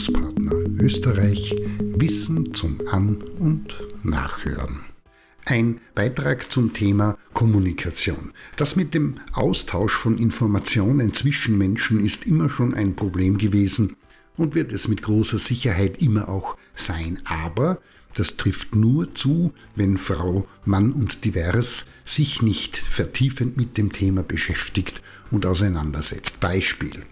Bildungspartner Österreich Wissen zum An- und Nachhören. Ein Beitrag zum Thema Kommunikation. Das mit dem Austausch von Informationen zwischen Menschen ist immer schon ein Problem gewesen und wird es mit großer Sicherheit immer auch sein. Aber das trifft nur zu, wenn Frau, Mann und Divers sich nicht vertiefend mit dem Thema beschäftigt und auseinandersetzt. Beispiel.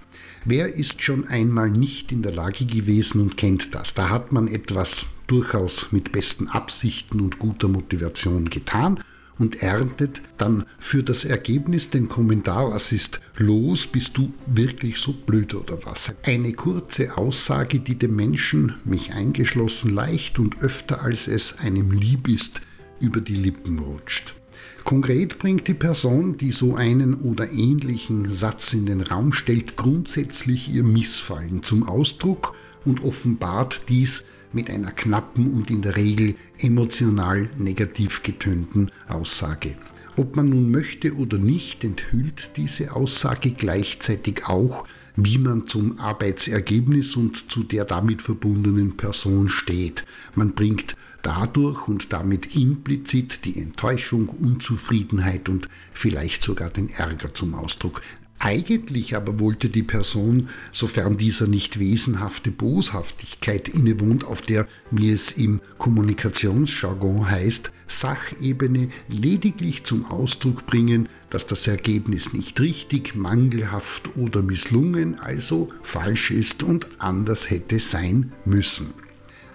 Wer ist schon einmal nicht in der Lage gewesen und kennt das? Da hat man etwas durchaus mit besten Absichten und guter Motivation getan und erntet dann für das Ergebnis den Kommentar, was ist los, bist du wirklich so blöd oder was? Eine kurze Aussage, die dem Menschen, mich eingeschlossen, leicht und öfter als es einem lieb ist, über die Lippen rutscht. Konkret bringt die Person, die so einen oder ähnlichen Satz in den Raum stellt, grundsätzlich ihr Missfallen zum Ausdruck und offenbart dies mit einer knappen und in der Regel emotional negativ getönten Aussage. Ob man nun möchte oder nicht, enthüllt diese Aussage gleichzeitig auch, wie man zum Arbeitsergebnis und zu der damit verbundenen Person steht. Man bringt dadurch und damit implizit die Enttäuschung, Unzufriedenheit und vielleicht sogar den Ärger zum Ausdruck. Eigentlich aber wollte die Person, sofern dieser nicht wesenhafte Boshaftigkeit innewohnt, auf der, wie es im Kommunikationsjargon heißt, Sachebene lediglich zum Ausdruck bringen, dass das Ergebnis nicht richtig, mangelhaft oder misslungen, also falsch ist und anders hätte sein müssen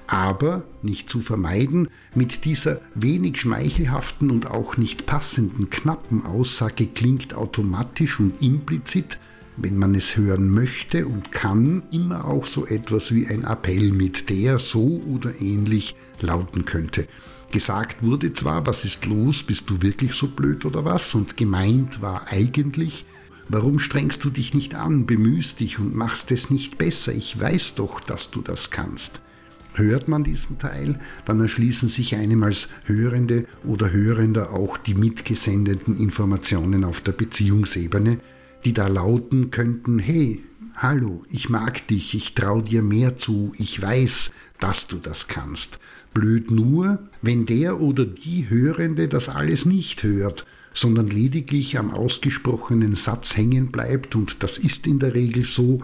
aber nicht zu vermeiden, mit dieser wenig schmeichelhaften und auch nicht passenden knappen Aussage klingt automatisch und implizit, wenn man es hören möchte und kann, immer auch so etwas wie ein Appell mit, der so oder ähnlich lauten könnte. Gesagt wurde zwar, was ist los, bist du wirklich so blöd oder was? Und gemeint war eigentlich, warum strengst du dich nicht an, bemühst dich und machst es nicht besser? Ich weiß doch, dass du das kannst. Hört man diesen Teil, dann erschließen sich einem als Hörende oder Hörender auch die mitgesendeten Informationen auf der Beziehungsebene, die da lauten könnten, hey, hallo, ich mag dich, ich trau dir mehr zu, ich weiß, dass du das kannst. Blöd nur, wenn der oder die Hörende das alles nicht hört, sondern lediglich am ausgesprochenen Satz hängen bleibt, und das ist in der Regel so,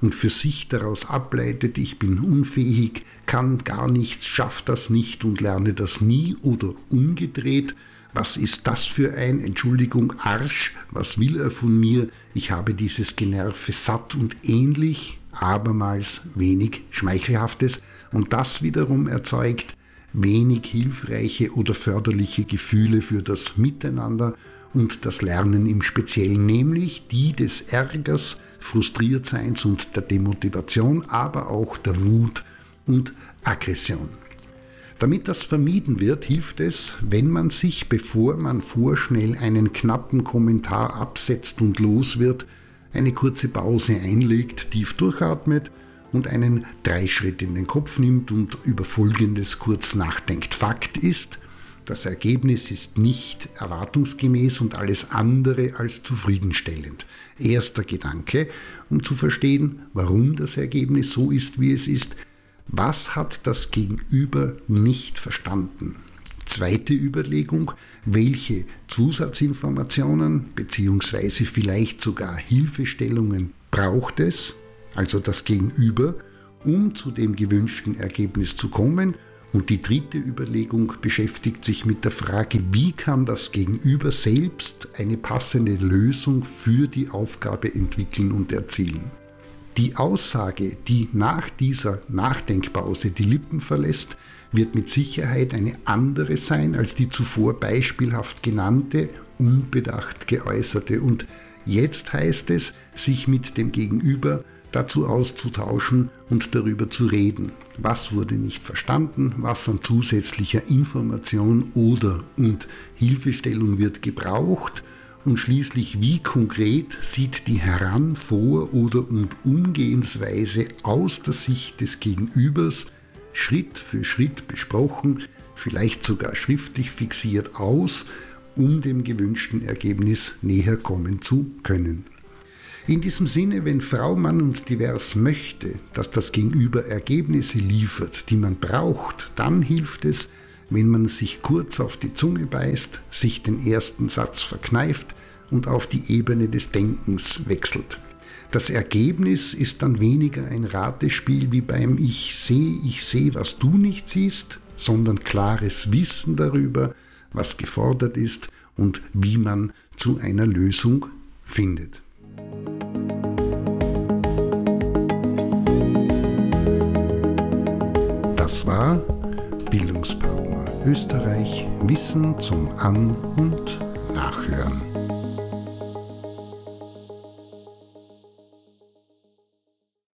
und für sich daraus ableitet, ich bin unfähig, kann gar nichts, schaff das nicht und lerne das nie oder umgedreht, was ist das für ein, Entschuldigung, Arsch, was will er von mir, ich habe dieses Generve satt und ähnlich, abermals wenig Schmeichelhaftes. Und das wiederum erzeugt wenig hilfreiche oder förderliche Gefühle für das Miteinander und das Lernen im Speziellen, nämlich die des Ärgers, Frustriertseins und der Demotivation, aber auch der Wut und Aggression. Damit das vermieden wird, hilft es, wenn man sich, bevor man vorschnell einen knappen Kommentar absetzt und los wird, eine kurze Pause einlegt, tief durchatmet und einen Dreischritt in den Kopf nimmt und über Folgendes kurz nachdenkt. Fakt ist, das Ergebnis ist nicht erwartungsgemäß und alles andere als zufriedenstellend. Erster Gedanke, um zu verstehen, warum das Ergebnis so ist, wie es ist. Was hat das Gegenüber nicht verstanden? Zweite Überlegung, welche Zusatzinformationen bzw. vielleicht sogar Hilfestellungen braucht es, also das Gegenüber, um zu dem gewünschten Ergebnis zu kommen und die dritte Überlegung beschäftigt sich mit der Frage, wie kann das Gegenüber selbst eine passende Lösung für die Aufgabe entwickeln und erzielen. Die Aussage, die nach dieser Nachdenkpause die Lippen verlässt, wird mit Sicherheit eine andere sein als die zuvor beispielhaft genannte, unbedacht geäußerte. Und jetzt heißt es, sich mit dem Gegenüber dazu auszutauschen und darüber zu reden. Was wurde nicht verstanden, was an zusätzlicher Information oder und Hilfestellung wird gebraucht und schließlich wie konkret sieht die Heran-, Vor- oder und Umgehensweise aus der Sicht des Gegenübers Schritt für Schritt besprochen, vielleicht sogar schriftlich fixiert aus, um dem gewünschten Ergebnis näher kommen zu können. In diesem Sinne, wenn Frau, Mann und Divers möchte, dass das Gegenüber Ergebnisse liefert, die man braucht, dann hilft es, wenn man sich kurz auf die Zunge beißt, sich den ersten Satz verkneift und auf die Ebene des Denkens wechselt. Das Ergebnis ist dann weniger ein Ratespiel wie beim Ich sehe, ich sehe, was du nicht siehst, sondern klares Wissen darüber, was gefordert ist und wie man zu einer Lösung findet. Bildungspartner Österreich Wissen zum An- und Nachhören.